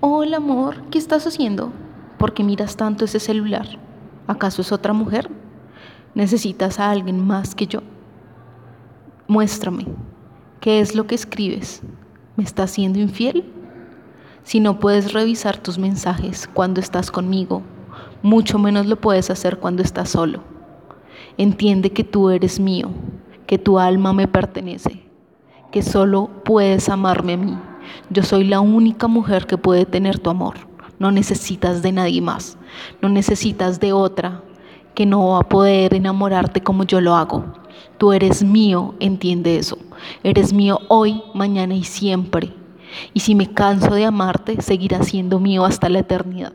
Hola amor, ¿qué estás haciendo? ¿Por qué miras tanto ese celular? ¿Acaso es otra mujer? ¿Necesitas a alguien más que yo? Muéstrame, ¿qué es lo que escribes? ¿Me estás siendo infiel? Si no puedes revisar tus mensajes cuando estás conmigo, mucho menos lo puedes hacer cuando estás solo. Entiende que tú eres mío, que tu alma me pertenece, que solo puedes amarme a mí. Yo soy la única mujer que puede tener tu amor. No necesitas de nadie más, no necesitas de otra que no va a poder enamorarte como yo lo hago. Tú eres mío, entiende eso. Eres mío hoy, mañana y siempre. Y si me canso de amarte, seguirás siendo mío hasta la eternidad.